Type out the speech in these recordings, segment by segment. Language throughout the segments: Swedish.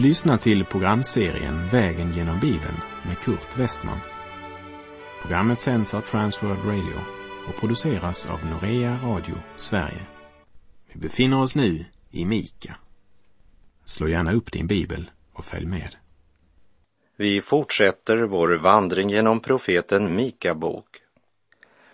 Du lyssnar till programserien Vägen genom Bibeln med Kurt Westman. Programmet sänds av Transworld Radio och produceras av Norea Radio Sverige. Vi befinner oss nu i Mika. Slå gärna upp din bibel och följ med. Vi fortsätter vår vandring genom profeten Mika bok.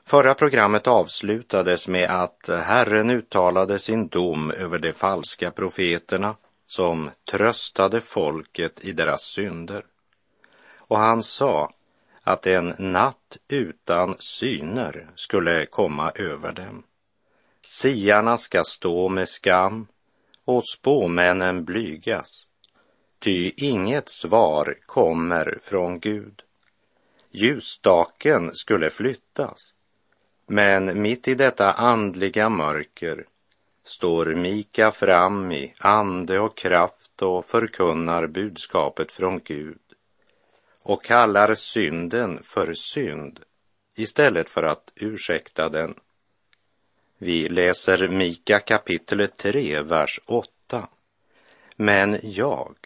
Förra programmet avslutades med att Herren uttalade sin dom över de falska profeterna som tröstade folket i deras synder. Och han sa att en natt utan syner skulle komma över dem. Siarna ska stå med skam och spåmännen blygas, ty inget svar kommer från Gud. Ljusstaken skulle flyttas, men mitt i detta andliga mörker står Mika fram i ande och kraft och förkunnar budskapet från Gud och kallar synden för synd istället för att ursäkta den. Vi läser Mika kapitel 3, vers 8. Men jag,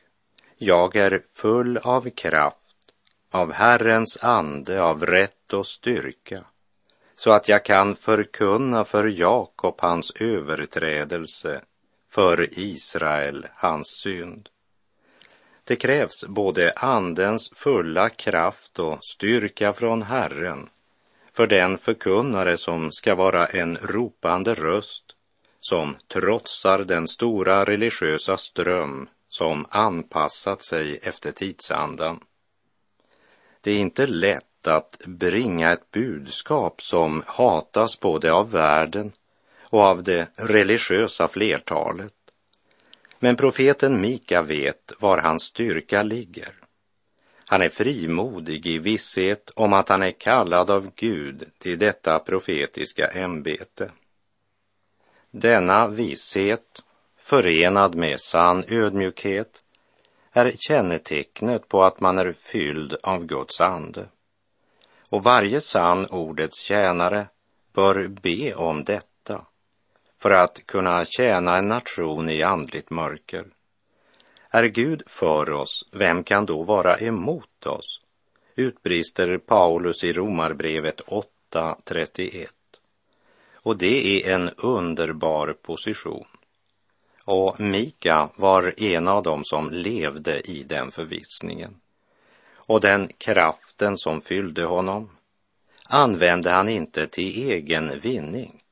jag är full av kraft, av Herrens ande, av rätt och styrka så att jag kan förkunna för Jakob hans överträdelse, för Israel hans synd. Det krävs både Andens fulla kraft och styrka från Herren för den förkunnare som ska vara en ropande röst som trotsar den stora religiösa ström som anpassat sig efter tidsandan. Det är inte lätt att bringa ett budskap som hatas både av världen och av det religiösa flertalet. Men profeten Mika vet var hans styrka ligger. Han är frimodig i visshet om att han är kallad av Gud till detta profetiska ämbete. Denna visshet, förenad med sann ödmjukhet, är kännetecknet på att man är fylld av Guds ande. Och varje sann ordets tjänare bör be om detta för att kunna tjäna en nation i andligt mörker. Är Gud för oss, vem kan då vara emot oss? utbrister Paulus i Romarbrevet 8.31. Och det är en underbar position. Och Mika var en av dem som levde i den förvissningen och den kraften som fyllde honom använde han inte till egen vinning,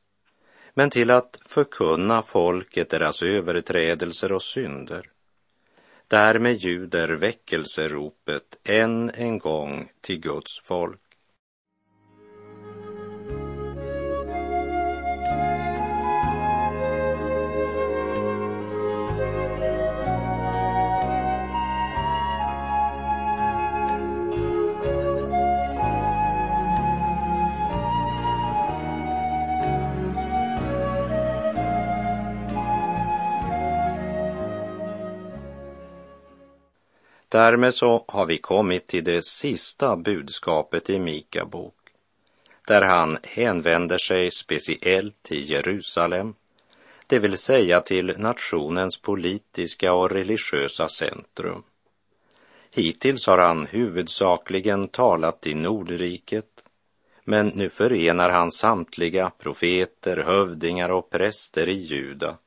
men till att förkunna folket deras överträdelser och synder. Därmed ljuder väckelseropet än en gång till Guds folk. Därmed så har vi kommit till det sista budskapet i Mika bok, där han hänvänder sig speciellt till Jerusalem, det vill säga till nationens politiska och religiösa centrum. Hittills har han huvudsakligen talat till Nordriket, men nu förenar han samtliga profeter, hövdingar och präster i Juda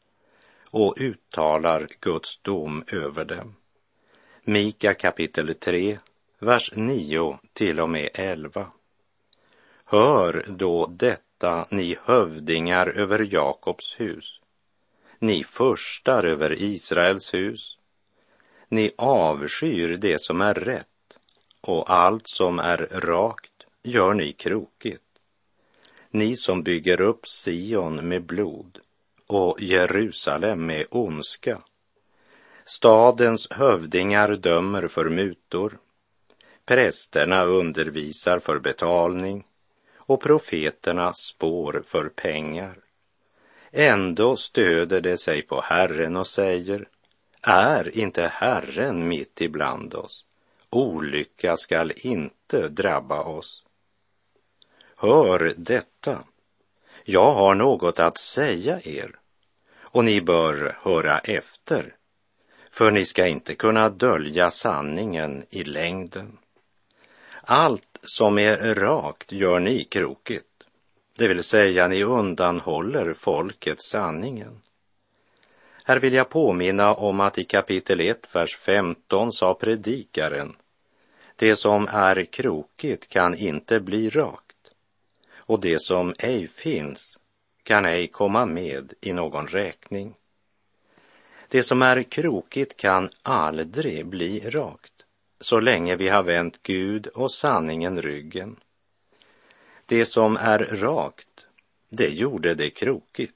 och uttalar Guds dom över dem. Mika kapitel 3, vers 9 till och med 11. Hör då detta, ni hövdingar över Jakobs hus, ni förstar över Israels hus. Ni avskyr det som är rätt och allt som är rakt gör ni krokigt. Ni som bygger upp Sion med blod och Jerusalem med ondska Stadens hövdingar dömer för mutor. Prästerna undervisar för betalning och profeterna spår för pengar. Ändå stöder de sig på Herren och säger, är inte Herren mitt ibland oss? Olycka skall inte drabba oss. Hör detta. Jag har något att säga er och ni bör höra efter för ni ska inte kunna dölja sanningen i längden. Allt som är rakt gör ni krokigt, det vill säga ni undanhåller folket sanningen. Här vill jag påminna om att i kapitel 1, vers 15 sa predikaren, det som är krokigt kan inte bli rakt, och det som ej finns kan ej komma med i någon räkning. Det som är krokigt kan aldrig bli rakt så länge vi har vänt Gud och sanningen ryggen. Det som är rakt, det gjorde det krokigt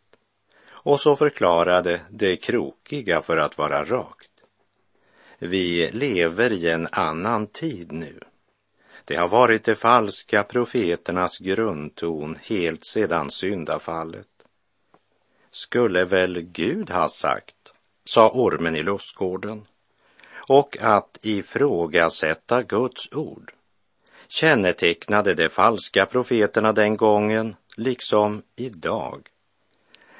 och så förklarade det krokiga för att vara rakt. Vi lever i en annan tid nu. Det har varit de falska profeternas grundton helt sedan syndafallet. Skulle väl Gud ha sagt, sa ormen i lustgården, och att ifrågasätta Guds ord kännetecknade de falska profeterna den gången liksom idag.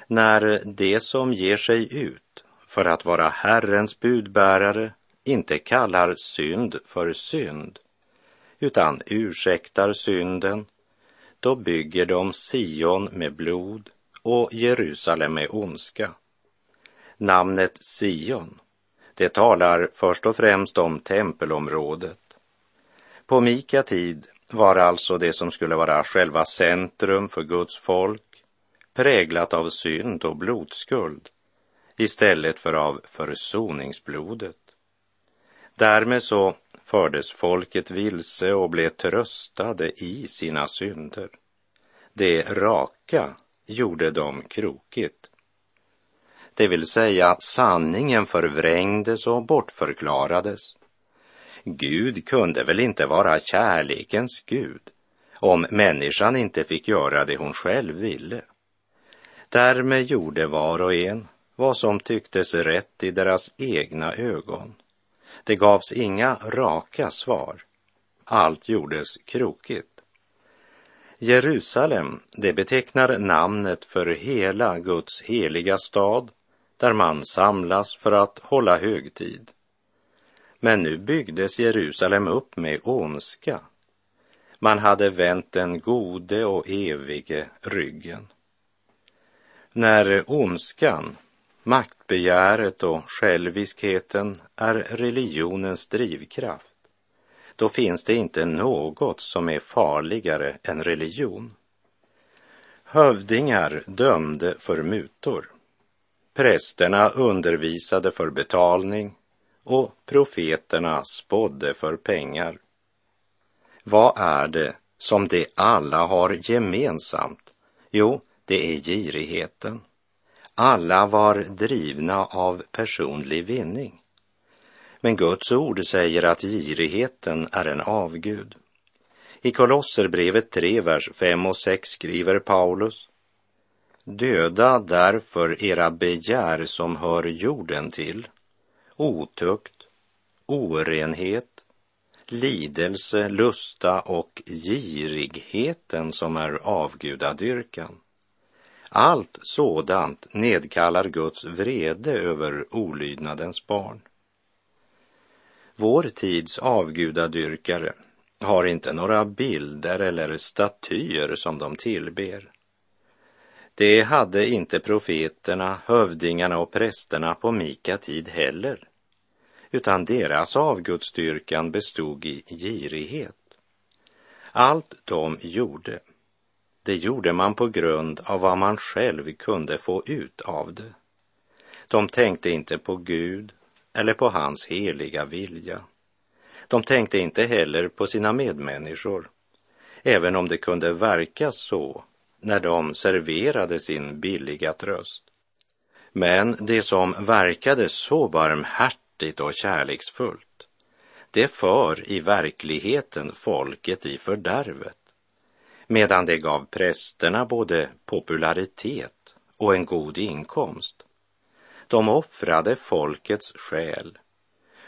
När det som ger sig ut för att vara Herrens budbärare inte kallar synd för synd utan ursäktar synden, då bygger de Sion med blod och Jerusalem med ondska. Namnet Sion, det talar först och främst om tempelområdet. På Mika tid var alltså det som skulle vara själva centrum för Guds folk präglat av synd och blodskuld istället för av försoningsblodet. Därmed så fördes folket vilse och blev tröstade i sina synder. Det raka gjorde dem krokigt. Det vill säga sanningen förvrängdes och bortförklarades. Gud kunde väl inte vara kärlekens Gud om människan inte fick göra det hon själv ville. Därmed gjorde var och en vad som tycktes rätt i deras egna ögon. Det gavs inga raka svar. Allt gjordes krokigt. Jerusalem, det betecknar namnet för hela Guds heliga stad där man samlas för att hålla högtid. Men nu byggdes Jerusalem upp med ondska. Man hade vänt den gode och evige ryggen. När ondskan, maktbegäret och själviskheten är religionens drivkraft, då finns det inte något som är farligare än religion. Hövdingar dömde för mutor. Prästerna undervisade för betalning och profeterna spådde för pengar. Vad är det som de alla har gemensamt? Jo, det är girigheten. Alla var drivna av personlig vinning. Men Guds ord säger att girigheten är en avgud. I Kolosserbrevet 3, vers 5 och 6 skriver Paulus Döda därför era begär som hör jorden till, otukt, orenhet, lidelse, lusta och girigheten som är avgudadyrkan. Allt sådant nedkallar Guds vrede över olydnadens barn. Vår tids avgudadyrkare har inte några bilder eller statyer som de tillber. Det hade inte profeterna, hövdingarna och prästerna på Mika tid heller, utan deras avgudsdyrkan bestod i girighet. Allt de gjorde, det gjorde man på grund av vad man själv kunde få ut av det. De tänkte inte på Gud eller på hans heliga vilja. De tänkte inte heller på sina medmänniskor, även om det kunde verka så när de serverade sin billiga tröst. Men det som verkade så barmhärtigt och kärleksfullt, det för i verkligheten folket i fördärvet, medan det gav prästerna både popularitet och en god inkomst. De offrade folkets själ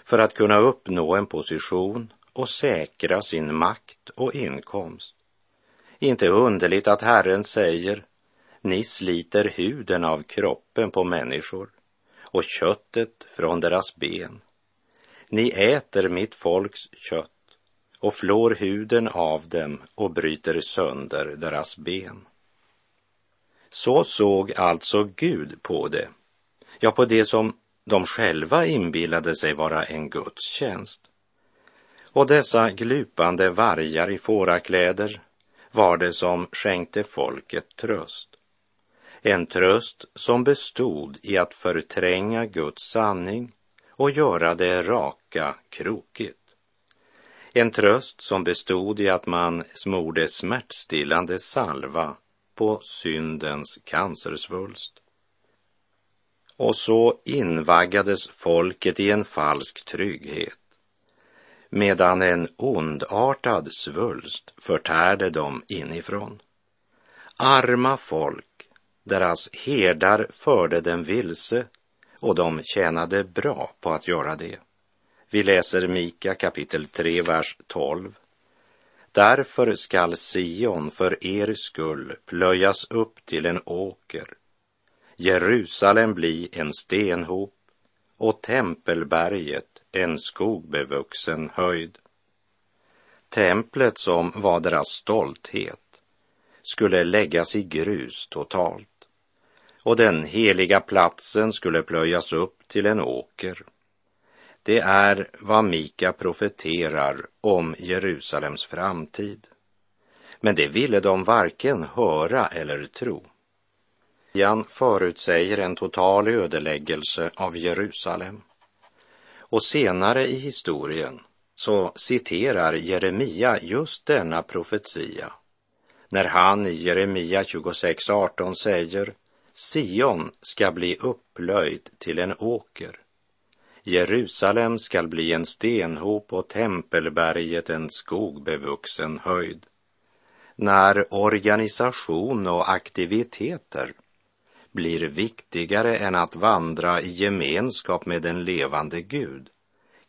för att kunna uppnå en position och säkra sin makt och inkomst. Inte underligt att Herren säger, ni sliter huden av kroppen på människor och köttet från deras ben. Ni äter mitt folks kött och flår huden av dem och bryter sönder deras ben. Så såg alltså Gud på det, ja, på det som de själva inbillade sig vara en gudstjänst. Och dessa glupande vargar i fårakläder var det som skänkte folket tröst. En tröst som bestod i att förtränga Guds sanning och göra det raka krokigt. En tröst som bestod i att man smorde smärtstillande salva på syndens cancersvulst. Och så invaggades folket i en falsk trygghet medan en ondartad svulst förtärde dem inifrån. Arma folk, deras herdar förde dem vilse och de tjänade bra på att göra det. Vi läser Mika kapitel 3, vers 12. Därför skall Sion för er skull plöjas upp till en åker, Jerusalem bli en stenhop och tempelberget en skogbevuxen höjd. Templet som var deras stolthet skulle läggas i grus totalt och den heliga platsen skulle plöjas upp till en åker. Det är vad Mika profeterar om Jerusalems framtid. Men det ville de varken höra eller tro. Jan förutsäger en total ödeläggelse av Jerusalem. Och senare i historien så citerar Jeremia just denna profetia när han i Jeremia 26.18 säger Sion ska bli upplöjd till en åker. Jerusalem skall bli en stenhop och tempelberget en skogbevuxen höjd. När organisation och aktiviteter blir viktigare än att vandra i gemenskap med den levande Gud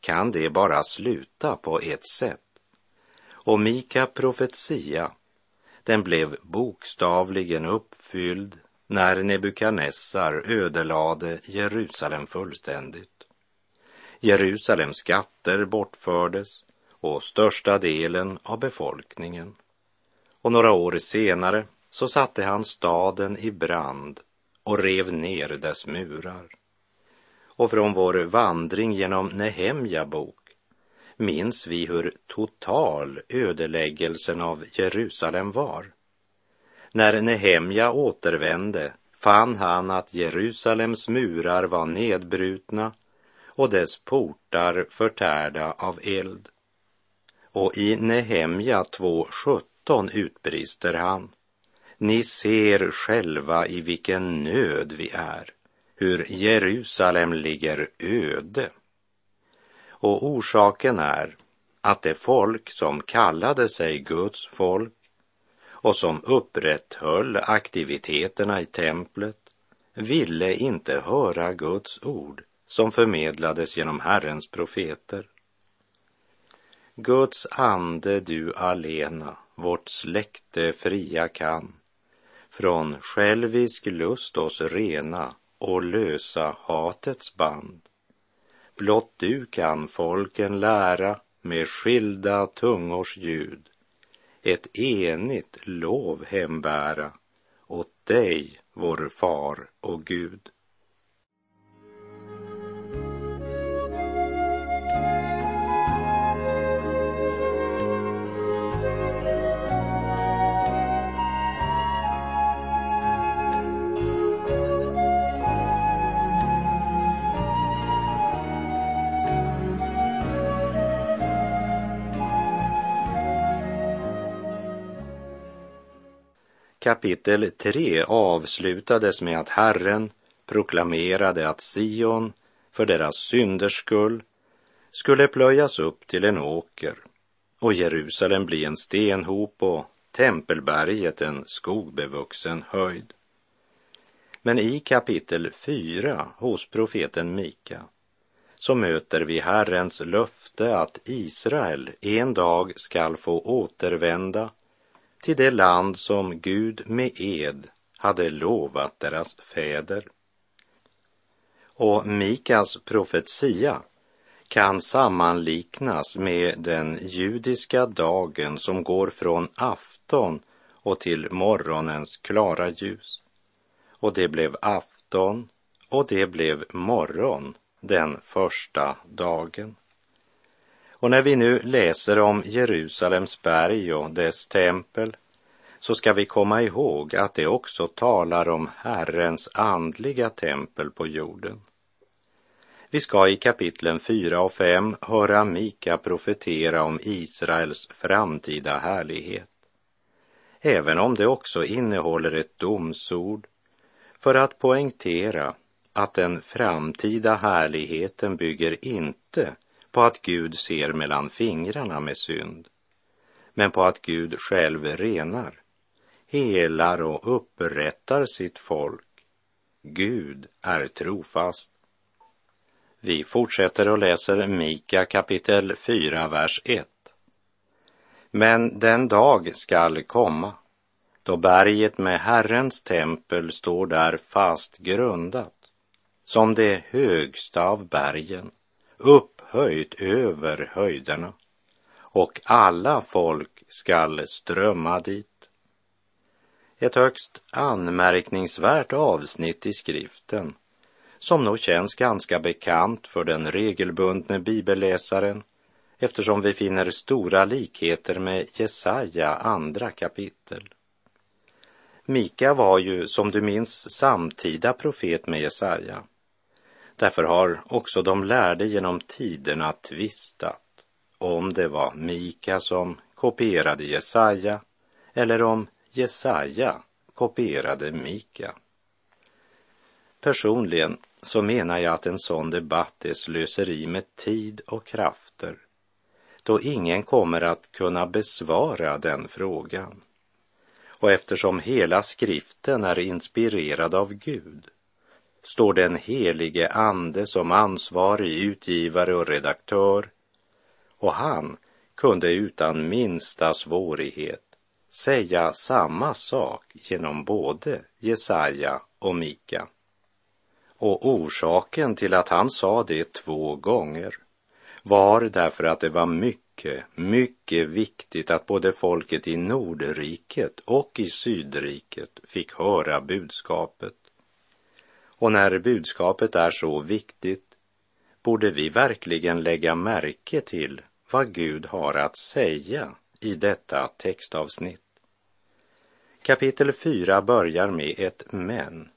kan det bara sluta på ett sätt. Och Mika profetia, den blev bokstavligen uppfylld när Nebukadnessar ödelade Jerusalem fullständigt. Jerusalems skatter bortfördes och största delen av befolkningen. Och några år senare så satte han staden i brand och rev ner dess murar. Och från vår vandring genom Nehemja bok minns vi hur total ödeläggelsen av Jerusalem var. När Nehemja återvände fann han att Jerusalems murar var nedbrutna och dess portar förtärda av eld. Och i Nehemja 2.17 utbrister han. Ni ser själva i vilken nöd vi är, hur Jerusalem ligger öde. Och orsaken är att det folk som kallade sig Guds folk och som upprätthöll aktiviteterna i templet ville inte höra Guds ord som förmedlades genom Herrens profeter. Guds ande du alena, vårt släkte fria kan, från självisk lust oss rena och lösa hatets band. Blott du kan folken lära med skilda tungors ljud, ett enigt lov hembära åt dig, vår far och Gud. Kapitel 3 avslutades med att Herren proklamerade att Sion för deras synders skull skulle plöjas upp till en åker och Jerusalem bli en stenhop och tempelberget en skogbevuxen höjd. Men i kapitel 4 hos profeten Mika så möter vi Herrens löfte att Israel en dag skall få återvända till det land som Gud med ed hade lovat deras fäder. Och Mikas profetia kan sammanliknas med den judiska dagen som går från afton och till morgonens klara ljus. Och det blev afton och det blev morgon den första dagen. Och när vi nu läser om Jerusalems berg och dess tempel så ska vi komma ihåg att det också talar om Herrens andliga tempel på jorden. Vi ska i kapitlen 4 och 5 höra Mika profetera om Israels framtida härlighet. Även om det också innehåller ett domsord för att poängtera att den framtida härligheten bygger inte på att Gud ser mellan fingrarna med synd, men på att Gud själv renar, helar och upprättar sitt folk. Gud är trofast. Vi fortsätter och läser Mika kapitel 4, vers 1. Men den dag skall komma då berget med Herrens tempel står där fast grundat som det högsta av bergen, upphöjt över höjderna, och alla folk skall strömma dit. Ett högst anmärkningsvärt avsnitt i skriften som nog känns ganska bekant för den regelbundne bibelläsaren eftersom vi finner stora likheter med Jesaja andra kapitel. Mika var ju, som du minns, samtida profet med Jesaja. Därför har också de lärde genom tiderna tvistat om det var Mika som kopierade Jesaja eller om Jesaja kopierade Mika. Personligen så menar jag att en sån debatt är slöseri med tid och krafter då ingen kommer att kunna besvara den frågan. Och eftersom hela skriften är inspirerad av Gud står den helige Ande som ansvarig utgivare och redaktör och han kunde utan minsta svårighet säga samma sak genom både Jesaja och Mika. Och orsaken till att han sa det två gånger var därför att det var mycket, mycket viktigt att både folket i Nordriket och i Sydriket fick höra budskapet. Och när budskapet är så viktigt borde vi verkligen lägga märke till vad Gud har att säga i detta textavsnitt. Kapitel 4 börjar med ett men.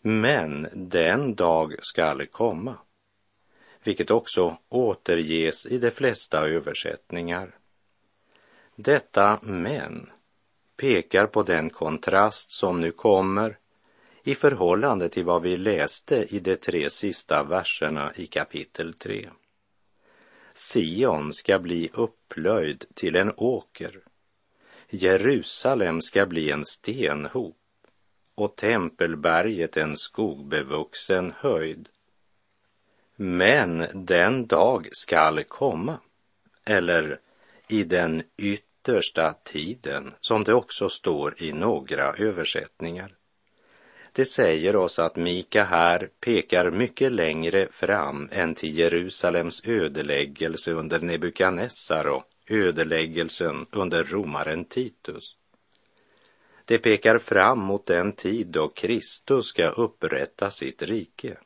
Men den dag skall komma, vilket också återges i de flesta översättningar. Detta men pekar på den kontrast som nu kommer i förhållande till vad vi läste i de tre sista verserna i kapitel 3. Sion ska bli upplöjd till en åker. Jerusalem ska bli en stenhop och tempelberget en skogbevuxen höjd. Men den dag skall komma, eller i den yttersta tiden, som det också står i några översättningar. Det säger oss att Mika här pekar mycket längre fram än till Jerusalems ödeläggelse under Nebukadnessar och ödeläggelsen under romaren Titus. Det pekar fram mot den tid då Kristus ska upprätta sitt rike.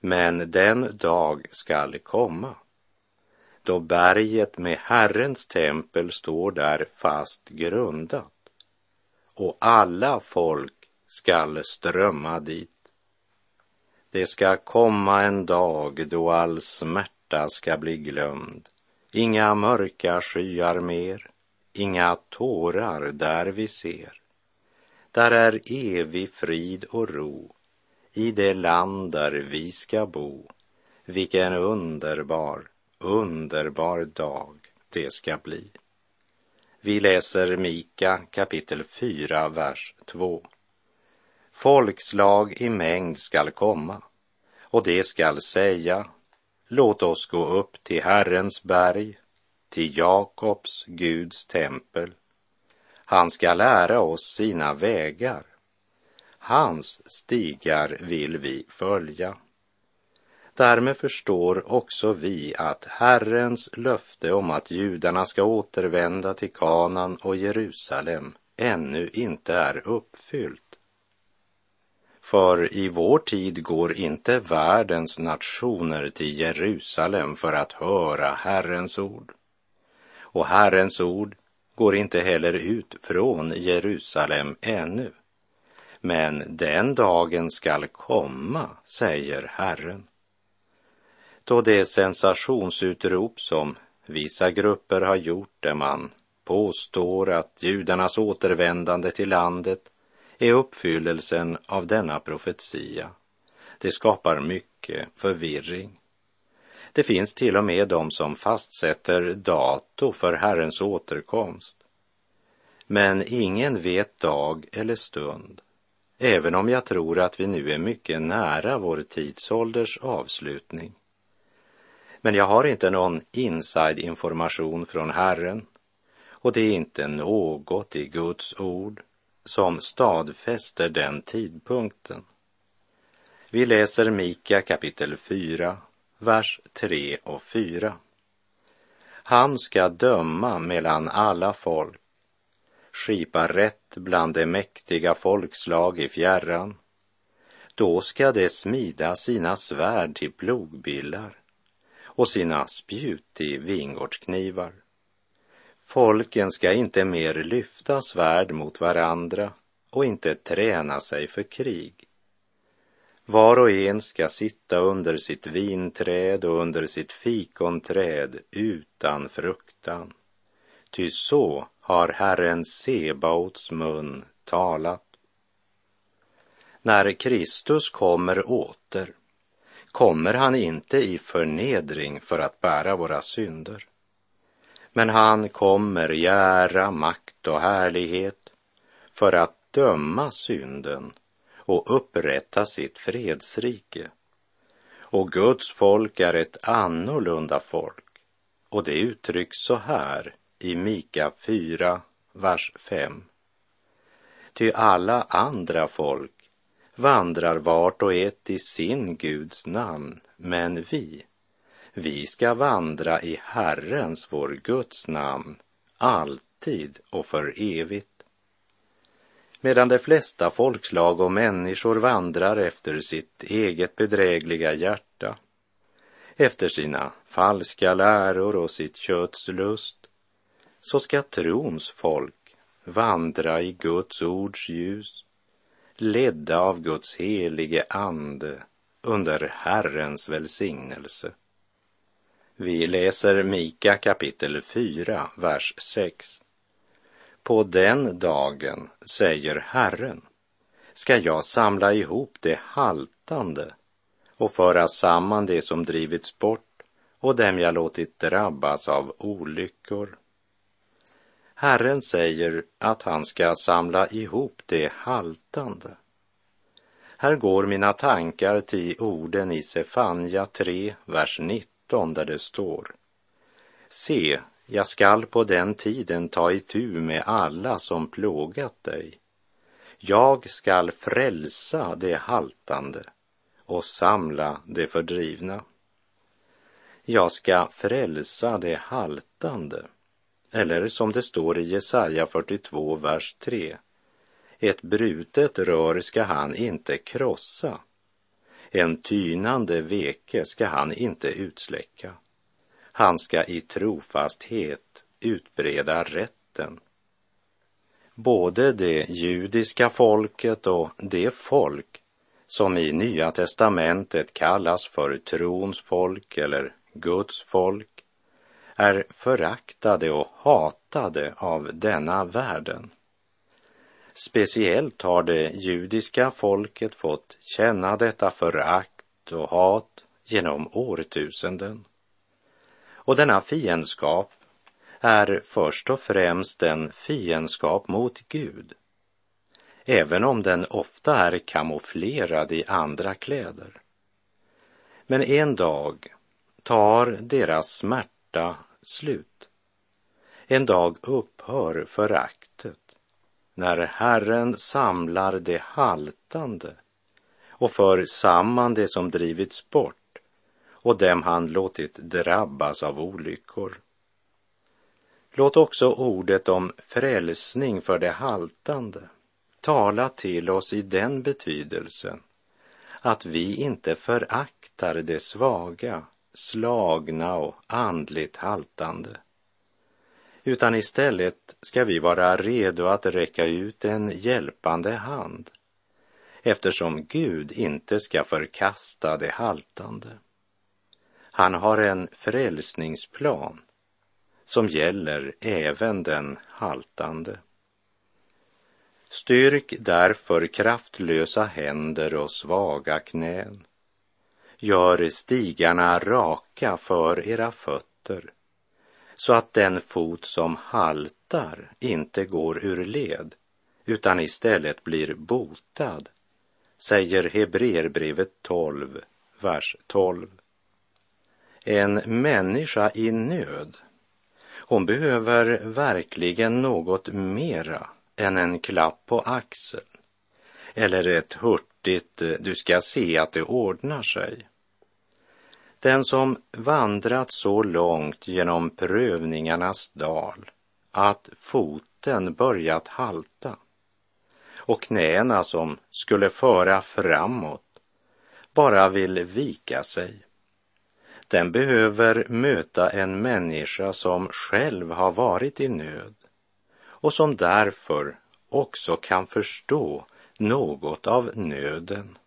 Men den dag skall komma då berget med Herrens tempel står där fast grundat och alla folk skall strömma dit. Det ska komma en dag då all smärta ska bli glömd, inga mörka skyar mer, inga tårar där vi ser. Där är evig frid och ro i det land där vi ska bo. Vilken underbar, underbar dag det ska bli. Vi läser Mika kapitel 4, vers 2. Folkslag i mängd skall komma och det skall säga Låt oss gå upp till Herrens berg, till Jakobs Guds tempel. Han ska lära oss sina vägar. Hans stigar vill vi följa. Därmed förstår också vi att Herrens löfte om att judarna ska återvända till Kanan och Jerusalem ännu inte är uppfyllt. För i vår tid går inte världens nationer till Jerusalem för att höra Herrens ord. Och Herrens ord går inte heller ut från Jerusalem ännu. Men den dagen skall komma, säger Herren. Då det sensationsutrop som vissa grupper har gjort där man påstår att judarnas återvändande till landet är uppfyllelsen av denna profetia. Det skapar mycket förvirring. Det finns till och med de som fastsätter dato för Herrens återkomst. Men ingen vet dag eller stund, även om jag tror att vi nu är mycket nära vår tidsålders avslutning. Men jag har inte någon inside-information från Herren och det är inte något i Guds ord som stadfäster den tidpunkten. Vi läser Mika kapitel 4, vers 3 och 4. Han ska döma mellan alla folk, skipa rätt bland de mäktiga folkslag i fjärran. Då ska de smida sina svärd till plogbillar och sina spjut till vingårdsknivar. Folken ska inte mer lyfta svärd mot varandra och inte träna sig för krig. Var och en ska sitta under sitt vinträd och under sitt fikonträd utan fruktan. Ty så har Herren Sebaots mun talat. När Kristus kommer åter kommer han inte i förnedring för att bära våra synder. Men han kommer i ära, makt och härlighet för att döma synden och upprätta sitt fredsrike. Och Guds folk är ett annorlunda folk och det uttrycks så här i Mika 4, vers 5. Ty alla andra folk vandrar vart och ett i sin Guds namn, men vi, vi ska vandra i Herrens, vår Guds namn, alltid och för evigt. Medan de flesta folkslag och människor vandrar efter sitt eget bedrägliga hjärta, efter sina falska läror och sitt köts lust, så ska trons folk vandra i Guds ords ljus, ledda av Guds helige ande under Herrens välsignelse. Vi läser Mika kapitel 4, vers 6. På den dagen, säger Herren, ska jag samla ihop det haltande och föra samman det som drivits bort och dem jag låtit drabbas av olyckor. Herren säger att han ska samla ihop det haltande. Här går mina tankar till orden i Sefanja 3, vers 19 där det står Se, jag skall på den tiden ta itu med alla som plågat dig. Jag skall frälsa det haltande och samla det fördrivna. Jag ska frälsa det haltande eller som det står i Jesaja 42, vers 3. Ett brutet rör ska han inte krossa. En tynande veke ska han inte utsläcka. Han ska i trofasthet utbreda rätten. Både det judiska folket och det folk som i Nya testamentet kallas för trons folk eller Guds folk är föraktade och hatade av denna världen. Speciellt har det judiska folket fått känna detta förakt och hat genom årtusenden. Och denna fiendskap är först och främst en fiendskap mot Gud, även om den ofta är kamouflerad i andra kläder. Men en dag tar deras smärta slut. En dag upphör föraktet när Herren samlar det haltande och för samman det som drivits bort och dem han låtit drabbas av olyckor. Låt också ordet om frälsning för det haltande tala till oss i den betydelsen att vi inte föraktar det svaga, slagna och andligt haltande utan istället ska vi vara redo att räcka ut en hjälpande hand eftersom Gud inte ska förkasta det haltande. Han har en frälsningsplan som gäller även den haltande. Styrk därför kraftlösa händer och svaga knän. Gör stigarna raka för era fötter så att den fot som haltar inte går ur led utan istället blir botad, säger Hebreerbrevet 12, vers 12. En människa i nöd, hon behöver verkligen något mera än en klapp på axeln eller ett hurtigt du ska se att det ordnar sig. Den som vandrat så långt genom prövningarnas dal att foten börjat halta och knäna som skulle föra framåt bara vill vika sig. Den behöver möta en människa som själv har varit i nöd och som därför också kan förstå något av nöden.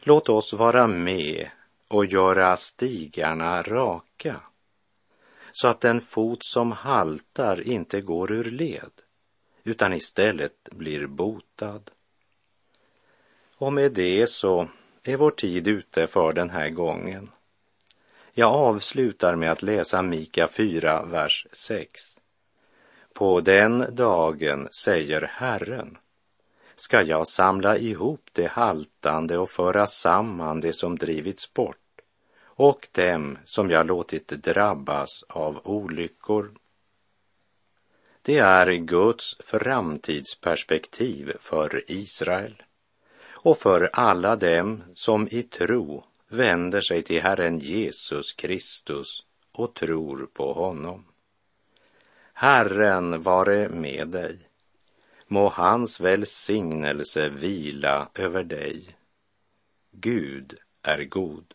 Låt oss vara med och göra stigarna raka så att den fot som haltar inte går ur led utan istället blir botad. Och med det så är vår tid ute för den här gången. Jag avslutar med att läsa Mika 4, vers 6. På den dagen, säger Herren, ska jag samla ihop det haltande och föra samman det som drivits bort och dem som jag låtit drabbas av olyckor. Det är Guds framtidsperspektiv för Israel och för alla dem som i tro vänder sig till Herren Jesus Kristus och tror på honom. Herren vare med dig. Må hans välsignelse vila över dig. Gud är god.